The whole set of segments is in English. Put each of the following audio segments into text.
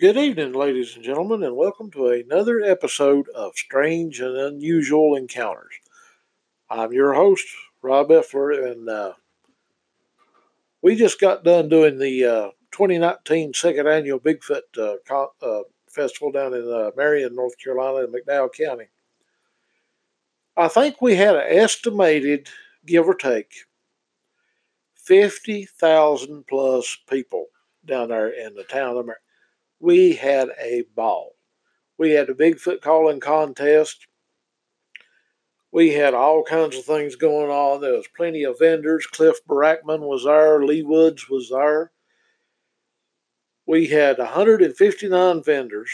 Good evening, ladies and gentlemen, and welcome to another episode of Strange and Unusual Encounters. I'm your host, Rob Effler, and uh, we just got done doing the uh, 2019 second annual Bigfoot uh, co- uh, festival down in uh, Marion, North Carolina, in McDowell County. I think we had an estimated, give or take, 50,000 plus people down there in the town of Marion we had a ball. We had a Bigfoot calling contest. We had all kinds of things going on. There was plenty of vendors. Cliff Barackman was there. Lee Woods was there. We had 159 vendors.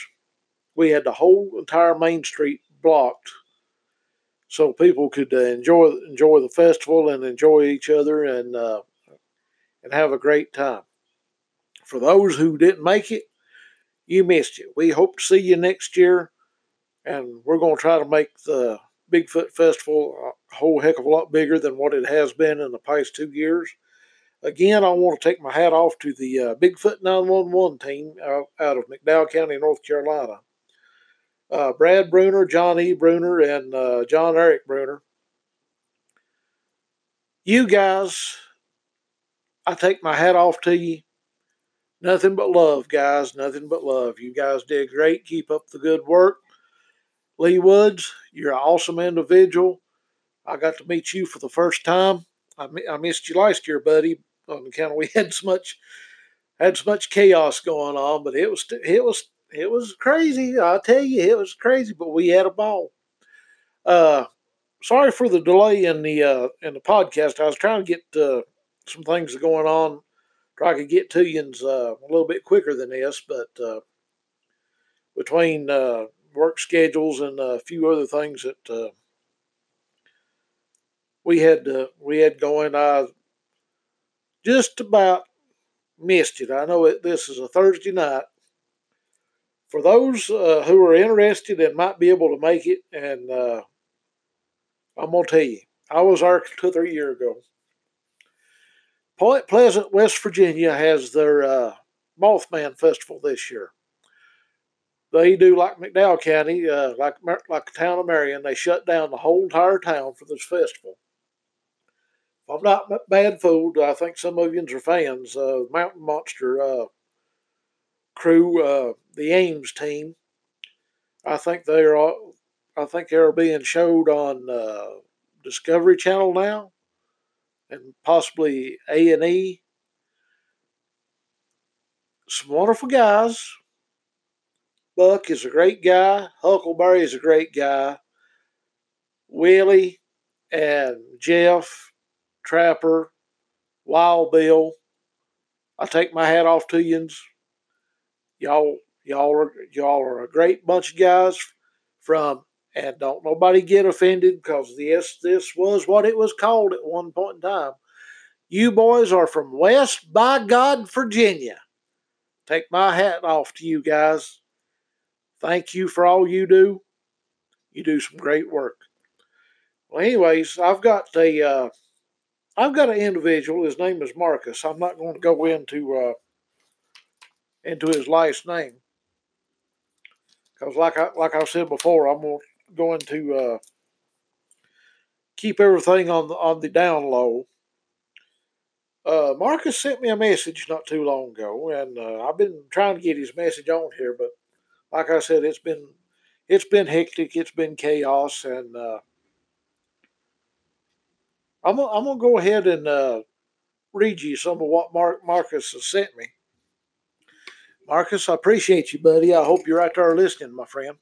We had the whole entire Main Street blocked so people could uh, enjoy enjoy the festival and enjoy each other and uh, and have a great time. For those who didn't make it, you missed it. We hope to see you next year, and we're going to try to make the Bigfoot Festival a whole heck of a lot bigger than what it has been in the past two years. Again, I want to take my hat off to the uh, Bigfoot 911 team out, out, of McDowell County, North Carolina. Uh, Brad Bruner, John E. Bruner, and uh, John Eric Bruner. You guys, I take my hat off to you. Nothing but love, guys. Nothing but love. You guys did great. Keep up the good work. Lee Woods, you're an awesome individual. I got to meet you for the first time. I, I missed you last year, buddy, on account of we had so much had so much chaos going on, but it was it was it was crazy. I tell you, it was crazy, but we had a ball. Uh, sorry for the delay in the uh, in the podcast. I was trying to get uh, some things going on try to get to you uh, a little bit quicker than this, but uh, between uh, work schedules and a few other things that uh, we had we had going, I just about missed it. I know it, this is a Thursday night. For those uh, who are interested and might be able to make it, and uh, I'm gonna tell you, I was there two three years ago Point Pleasant, West Virginia has their uh, Mothman Festival this year. They do like McDowell County, uh, like like the town of Marion. They shut down the whole entire town for this festival. If I'm not bad fooled, I think some of you are fans. of Mountain Monster uh, crew, uh, the AIMS team. I think they're I think they're being showed on uh, Discovery Channel now and possibly A and E. Some wonderful guys. Buck is a great guy. Huckleberry is a great guy. Willie and Jeff, Trapper, Wild Bill. I take my hat off to you. Y'all, y'all are y'all are a great bunch of guys from and don't nobody get offended because this this was what it was called at one point in time. You boys are from West by God, Virginia. Take my hat off to you guys. Thank you for all you do. You do some great work. Well, anyways, I've got a uh, I've got an individual. His name is Marcus. I'm not going to go into uh, into his last name because, like I like I said before, I'm going going to uh, keep everything on the on the down low. Uh, Marcus sent me a message not too long ago, and uh, I've been trying to get his message on here, but like I said, it's been it's been hectic, it's been chaos, and uh, I'm I'm gonna go ahead and uh, read you some of what Mark Marcus has sent me. Marcus, I appreciate you, buddy. I hope you're out there listening, my friend.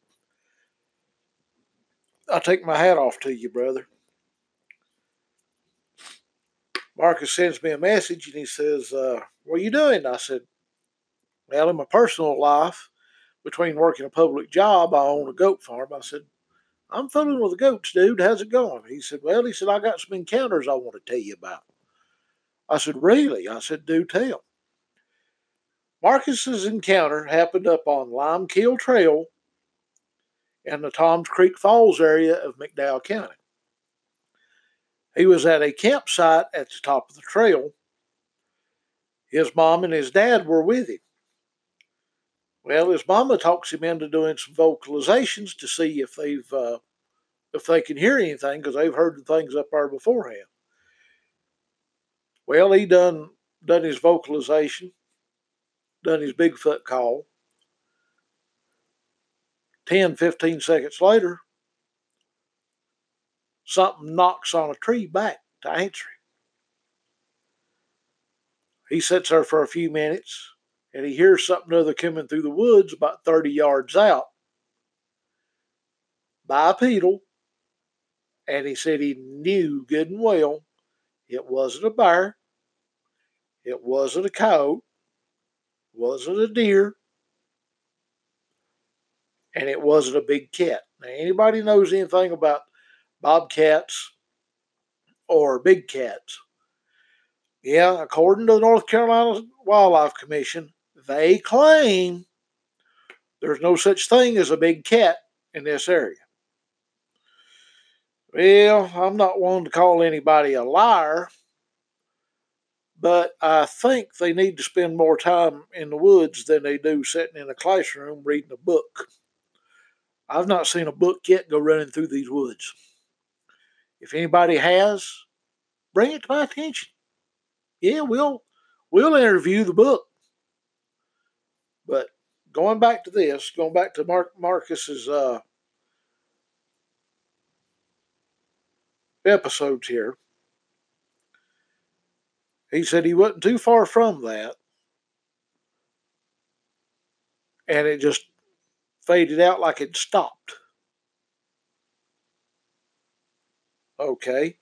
I take my hat off to you, brother. Marcus sends me a message and he says, uh, What are you doing? I said, Well, in my personal life, between working a public job, I own a goat farm. I said, I'm fooling with the goats, dude. How's it going? He said, Well, he said, I got some encounters I want to tell you about. I said, Really? I said, Do tell. Marcus's encounter happened up on Lime Kill Trail in the Toms Creek Falls area of McDowell County. He was at a campsite at the top of the trail. His mom and his dad were with him. Well, his mama talks him into doing some vocalizations to see if they've uh, if they can hear anything because they've heard the things up there beforehand. Well, he done done his vocalization, done his Bigfoot call. 10, 15 seconds later, something knocks on a tree back to answer him. He sits there for a few minutes and he hears something other coming through the woods about 30 yards out bipedal. And he said he knew good and well it wasn't a bear, it wasn't a coyote, wasn't a deer, and it wasn't a big cat. Now, anybody knows anything about bobcats or big cats? Yeah, according to the North Carolina Wildlife Commission, they claim there's no such thing as a big cat in this area. Well, I'm not one to call anybody a liar, but I think they need to spend more time in the woods than they do sitting in a classroom reading a book. I've not seen a book yet go running through these woods. If anybody has, bring it to my attention. Yeah, we'll we'll interview the book. But going back to this, going back to Mark Marcus's uh, episodes here, he said he wasn't too far from that, and it just faded out like it stopped. Okay.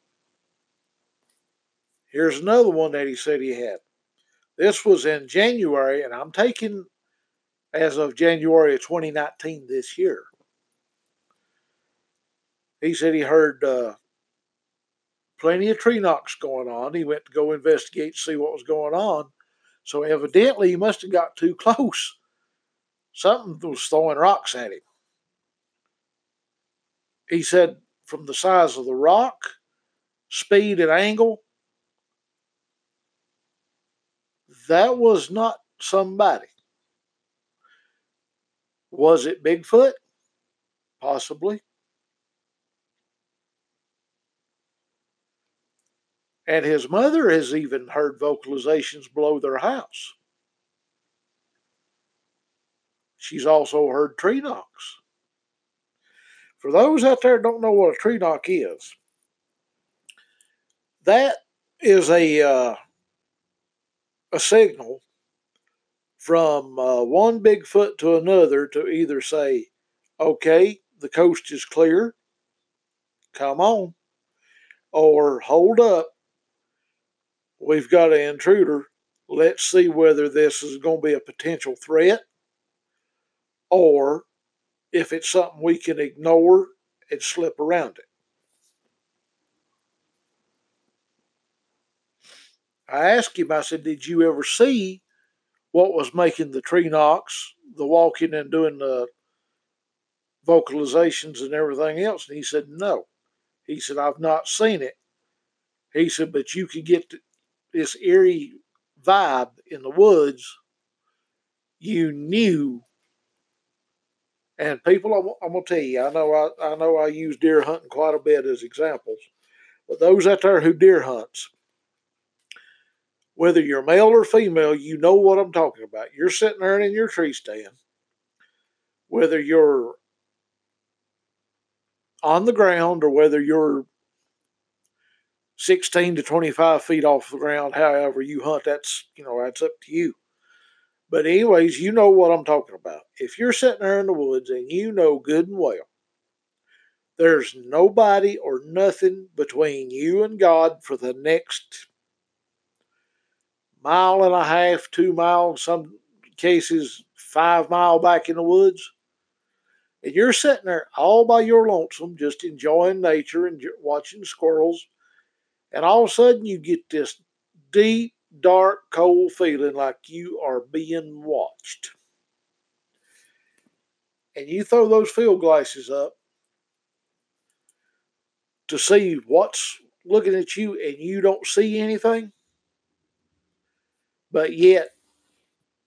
Here's another one that he said he had. This was in January, and I'm taking as of January of 2019 this year. He said he heard uh, plenty of tree knocks going on. He went to go investigate see what was going on. So evidently he must have got too close. Something was throwing rocks at him. He said from the size of the rock, speed and angle, that was not somebody. Was it Bigfoot? Possibly. And his mother has even heard vocalizations below their house. She's also heard tree knocks. For those out there don't know what a tree knock is, that is a uh, a signal from uh, one Bigfoot to another to either say, okay, the coast is clear, come on, or hold up, we've got an intruder. Let's see whether this is going to be a potential threat or if it's something we can ignore and slip around it. I asked him, I said, Did you ever see what was making the tree knocks, the walking and doing the vocalizations and everything else? And he said, No. He said, I've not seen it. He said, But you could get this eerie vibe in the woods. You knew. And people, I'm, I'm gonna tell you, I know I, I know I use deer hunting quite a bit as examples, but those out there who deer hunts, whether you're male or female, you know what I'm talking about. You're sitting there in your tree stand, whether you're on the ground or whether you're 16 to 25 feet off the ground, however you hunt, that's, you know, that's up to you. But, anyways, you know what I'm talking about. If you're sitting there in the woods and you know good and well, there's nobody or nothing between you and God for the next mile and a half, two miles, some cases five mile back in the woods, and you're sitting there all by your lonesome, just enjoying nature and watching squirrels, and all of a sudden you get this deep, dark, cold feeling like you are being watched. And you throw those field glasses up to see what's looking at you and you don't see anything but yet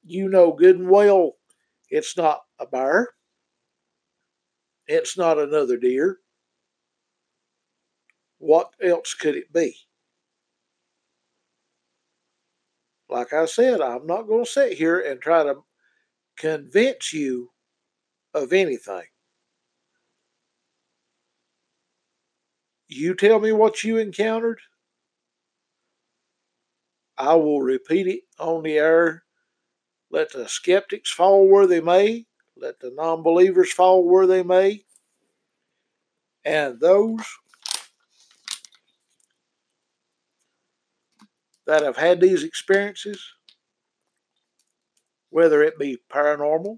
you know good and well It's not a bear. It's not another deer. What else could it be? Like I said, I'm not going to sit here and try to convince you of anything. You tell me what you encountered. I will repeat it on the air. Let the skeptics fall where they may. Let the non believers fall where they may. And those that have had these experiences, whether it be paranormal,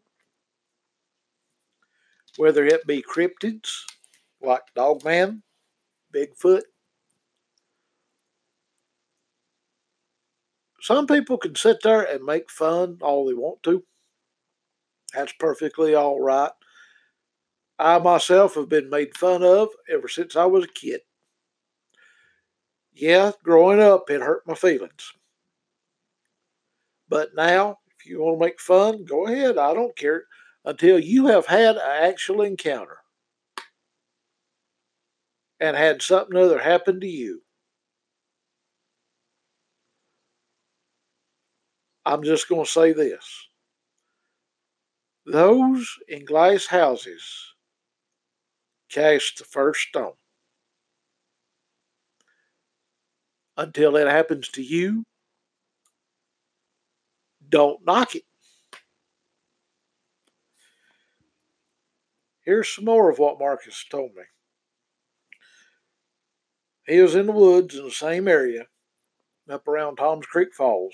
whether it be cryptids like Dogman, Bigfoot. Some people can sit there and make fun all they want to. That's perfectly all right. I myself have been made fun of ever since I was a kid. Yeah, growing up, it hurt my feelings. But now, if you want to make fun, go ahead. I don't care until you have had an actual encounter and had something other happen to you. I'm just going to say this. Those in glass houses cast the first stone. Until it happens to you, don't knock it. Here's some more of what Marcus told me. He was in the woods in the same area up around Tom's Creek Falls.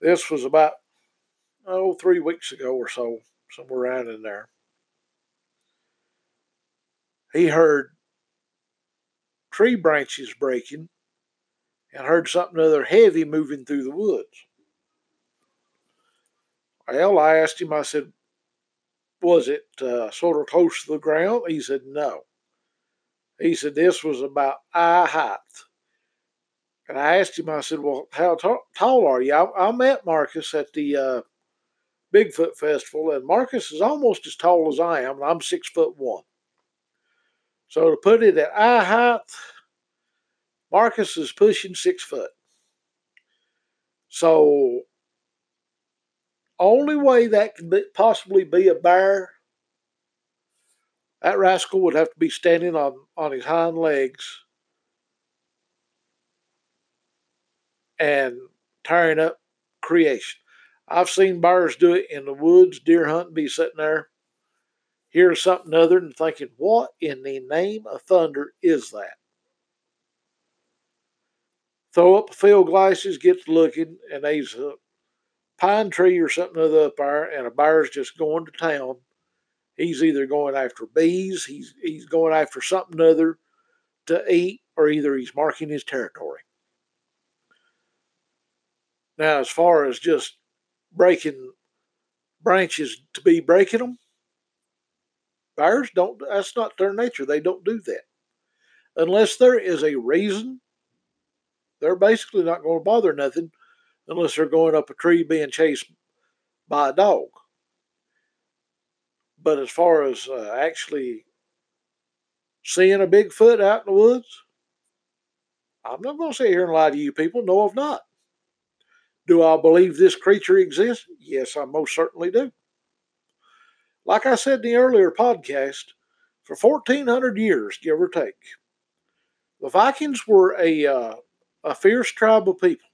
This was about, oh, three weeks ago or so, somewhere around in there. He heard tree branches breaking and heard something other heavy moving through the woods. Well, I asked him, I said, was it uh, sort of close to the ground? He said, no. He said this was about eye height. And I asked him, I said, Well, how t- tall are you? I, I, met Marcus at the uh, Bigfoot Festival, and Marcus is almost as tall as I am, I'm six foot one. So to put it at eye height, Marcus is pushing six foot. So, only way that could be, possibly be a bear that rascal would have to be standing on, on his hind legs and tearing up creation. I've seen bears do it in the woods, deer hunting, be sitting there, hear something other and thinking, what in the name of thunder is that? Throw up field glasses, get to looking, and there's a pine tree or something other up there, and a bear's just going to town He's either going after bees, he's he's going after something other to eat, or either he's marking his territory. Now, as far as just breaking branches to be breaking them, bears don't. That's not their nature. They don't do that unless there is a reason. They're basically not going to bother nothing unless they're going up a tree being chased by a dog. But as far as uh, actually seeing a Bigfoot out in the woods, I'm not going to sit here and lie to you people. No, I've not. Do I believe this creature exists? Yes, I most certainly do. Like I said in the earlier podcast, for 1400 years, give or take, the Vikings were a, uh, a fierce tribe of people.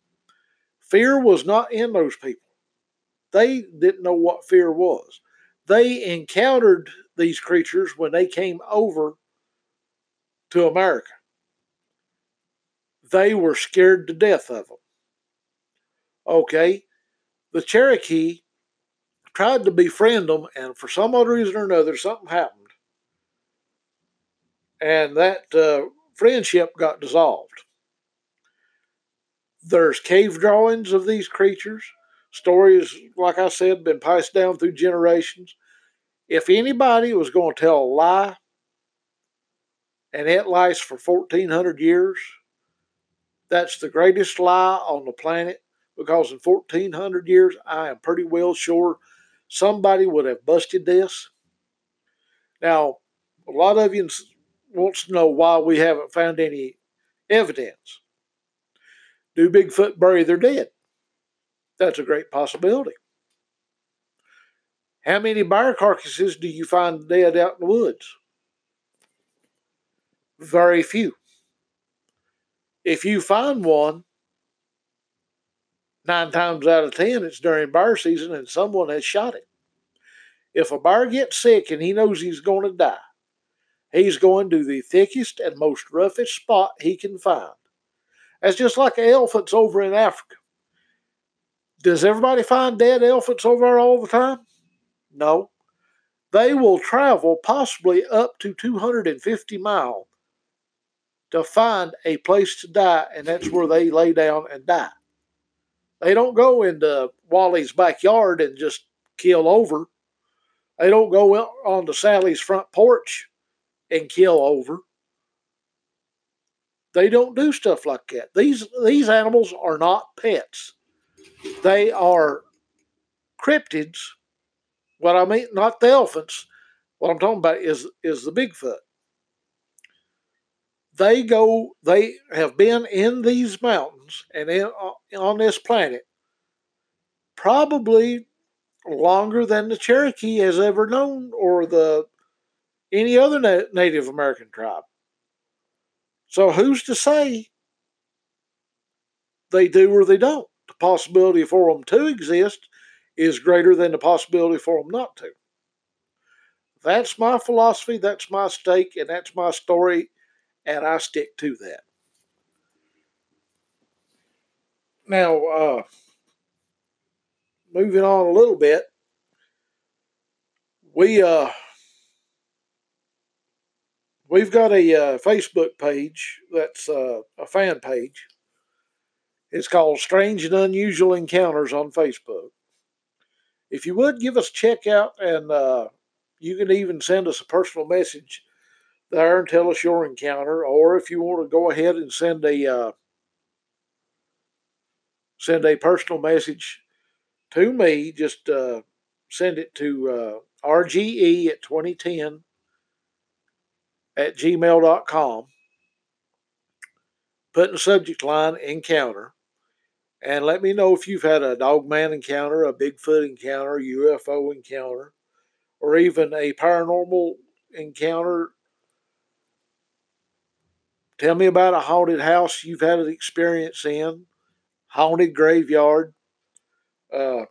Fear was not in those people. They didn't know what fear was they encountered these creatures when they came over to America. They were scared to death of them. Okay, the Cherokee tried to befriend them, and for some other reason or another, something happened. And that uh, friendship got dissolved. There's cave drawings of these creatures. Stories, like I said, been passed down through generations. If anybody was going to tell a lie, and it lasts for 1400 years, that's the greatest lie on the planet because in 1400 years, I am pretty well sure somebody would have busted this. Now, a lot of you wants to know why we haven't found any evidence. Do Bigfoot bury their dead? That's a great possibility. How many bear carcasses do you find dead out in the woods? Very few. If you find one, nine times out of ten, it's during bear season and someone has shot it. If a bear gets sick and he knows he's going to die, he's going to the thickest and most roughest spot he can find. That's just like elephants over in Africa. Does everybody find dead elephants over there all the time? No. They will travel possibly up to 250 miles to find a place to die, and that's where they lay down and die. They don't go into Wally's backyard and just kill over. They don't go onto Sally's front porch and kill over. They don't do stuff like that. These these animals are not pets. They are cryptids. What I mean, not the elephants. What I'm talking about is is the Bigfoot. They go. They have been in these mountains and in, uh, on this planet probably longer than the Cherokee has ever known, or the any other na- Native American tribe. So who's to say they do or they don't? The possibility for them to exist is greater than the possibility for them not to. That's my philosophy, that's my stake, and that's my story, and I stick to that. Now, uh, moving on a little bit, we uh, we've got a uh, Facebook page that's uh, a fan page. It's called Strange and Unusual Encounters on Facebook. If you would give us a check out, and uh, you can even send us a personal message there and tell us your encounter, or if you want to go ahead and send a uh, send a personal message to me, just uh, send it to uh, rge at 2010 at gmail.com. Put in the subject line encounter and let me know if you've had a dogman encounter, a Bigfoot encounter, UFO encounter, or even a paranormal encounter. Tell me about a haunted house you've had an experience in, haunted graveyard. Uh,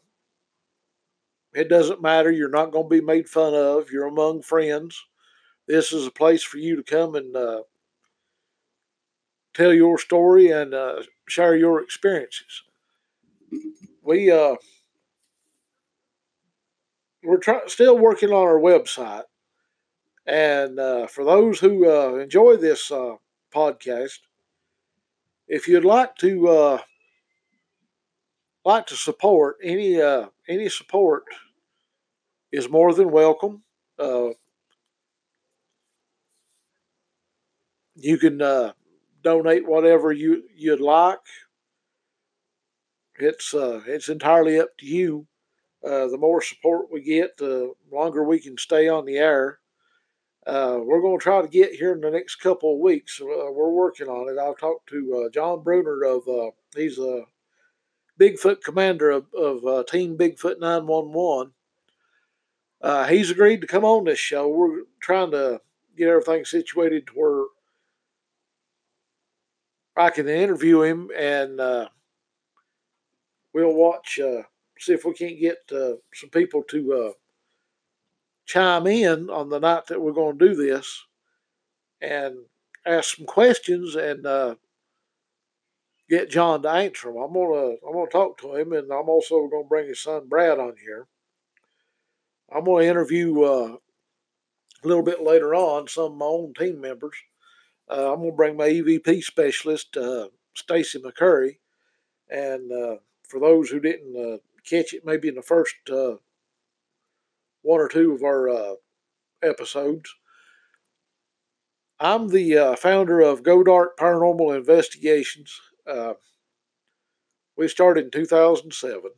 it doesn't matter. You're not going to be made fun of. You're among friends. This is a place for you to come and uh, tell your story and uh, share your experiences. We uh, we're try- still working on our website, and uh, for those who uh, enjoy this uh, podcast, if you'd like to uh, like to support any uh, any support is more than welcome. Uh, you can uh, donate whatever you you'd like. It's uh, it's entirely up to you. Uh, the more support we get, the longer we can stay on the air. Uh, we're going to try to get here in the next couple of weeks. Uh, we're working on it. I'll talk to uh, John Bruner of uh, he's a Bigfoot commander of, of uh, Team Bigfoot 911. Uh, he's agreed to come on this show. We're trying to get everything situated to where I can interview him and we'll watch, see if we can't get some people to chime in on the night that we're going to do this and ask some questions and get John to answer them. I'm gonna I'm gonna talk to him, and I'm also gonna bring his son Brad on here. I'm gonna interview uh, a little bit later on some of my own team members. Uh, I'm gonna bring my EVP specialist uh, Stacy McCurry, and uh, for those who didn't uh, catch it, maybe in the first uh, one or two of our episodes. I'm the founder of Go Dark Paranormal Investigations. Uh, We started in 2007.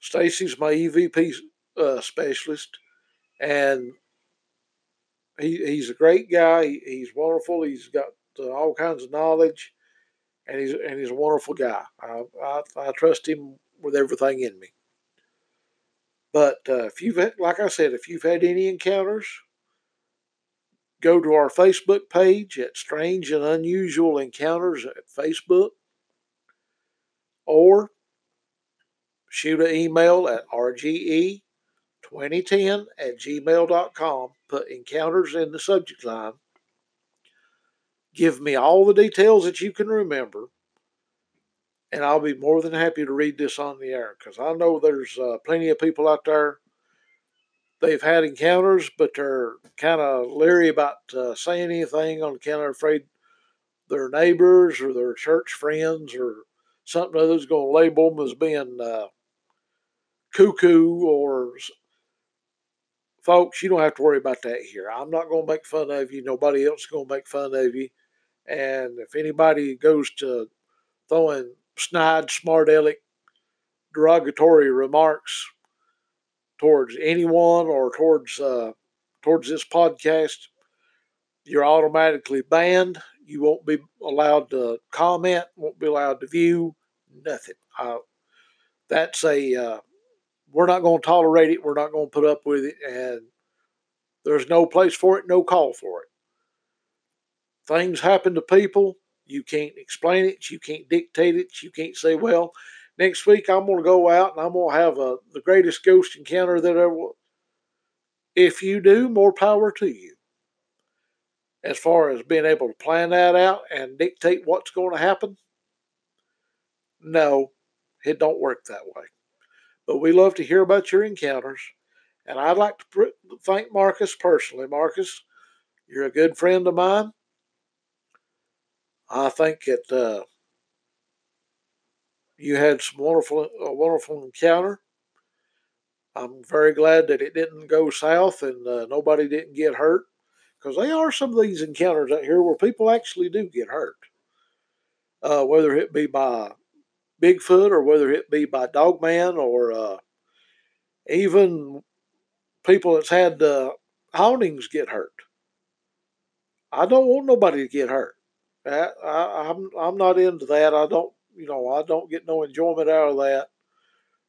Stacy's my EVP uh, specialist, and he, he's a great guy. He, he's wonderful. He's got uh, all kinds of knowledge, and he's and he's a wonderful guy. I, I, I trust him with everything in me. But uh, if you've like I said, if you've had any encounters, go to our Facebook page at Strange and Unusual Encounters at Facebook, or shoot an email at rge2010 at gmail.com. Put encounters in the subject line. Give me all the details that you can remember, and I'll be more than happy to read this on the air because I know there's uh, plenty of people out there. They've had encounters, but they're kind of leery about uh, saying anything on account of afraid their neighbors or their church friends or something other's going to label them as being uh, cuckoo or folks, you don't have to worry about that here. I'm not going to make fun of you. Nobody else is going to make fun of you. And if anybody goes to throwing snide, smart aleck, derogatory remarks towards anyone or towards uh, towards this podcast, you're automatically banned. You won't be allowed to comment. Won't be allowed to view. Nothing. Uh, that's a uh, we're not going to tolerate it. We're not going to put up with it, and there's no place for it, no call for it. Things happen to people. You can't explain it. You can't dictate it. You can't say, well, next week I'm going to go out and I'm going to have a, the greatest ghost encounter that ever was. If you do, more power to you. As far as being able to plan that out and dictate what's going to happen, no, it don't work that way. But we love to hear about your encounters. And I'd like to thank Marcus personally. Marcus, you're a good friend of mine. I think that uh, you had some wonderful, a wonderful encounter. I'm very glad that it didn't go south and uh, nobody didn't get hurt because there are some of these encounters out here where people actually do get hurt, uh, whether it be by Bigfoot or whether it be by Dogman or uh, even people that's had uh, hauntings get hurt. I don't want nobody to get hurt. I, I, I'm I'm not into that. I don't you know I don't get no enjoyment out of that.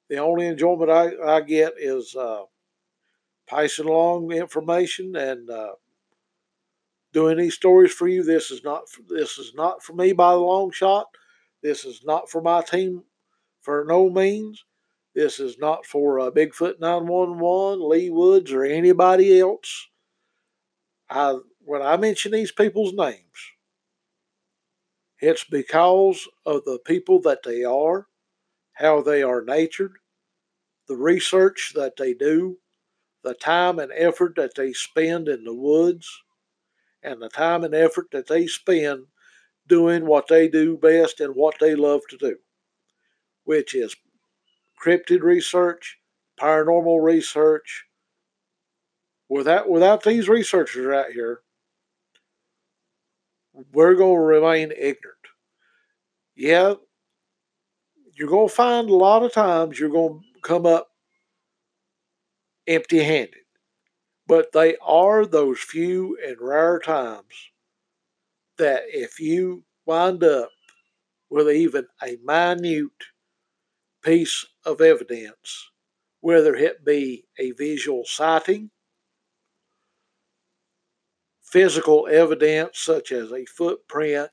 The only enjoyment I, I get is uh, passing along information and uh, doing these stories for you. This is not this is not for me by the long shot. This is not for my team for no means. This is not for uh, Bigfoot 911, Lee Woods, or anybody else. I when I mention these people's names, it's because of the people that they are, how they are natured, the research that they do, the time and effort that they spend in the woods, and the time and effort that they spend doing what they do best and what they love to do, which is cryptid research, paranormal research. Without without these researchers out here, we're going to remain ignorant. Yeah, you're going to find a lot of times you're going to come up empty handed. But they are those few and rare times that if you wind up with even a minute piece of evidence, whether it be a visual sighting, physical evidence such as a footprint,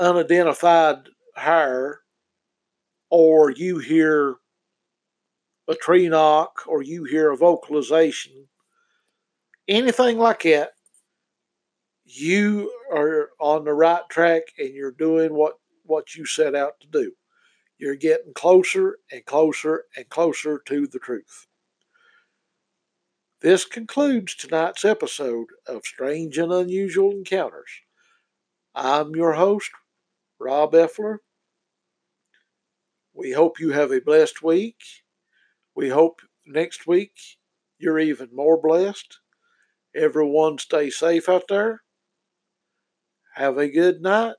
unidentified hair, or you hear a tree knock, or you hear a vocalization, anything like that, you are on the right track and you're doing what, what you set out to do. You're getting closer and closer and closer to the truth. This concludes tonight's episode of Strange and Unusual Encounters. I'm your host, Rob Effler. We hope you have a blessed week. We hope next week you're even more blessed. Everyone stay safe out there. Have a good night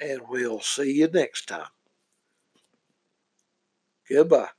and we'll see you next time. Goodbye.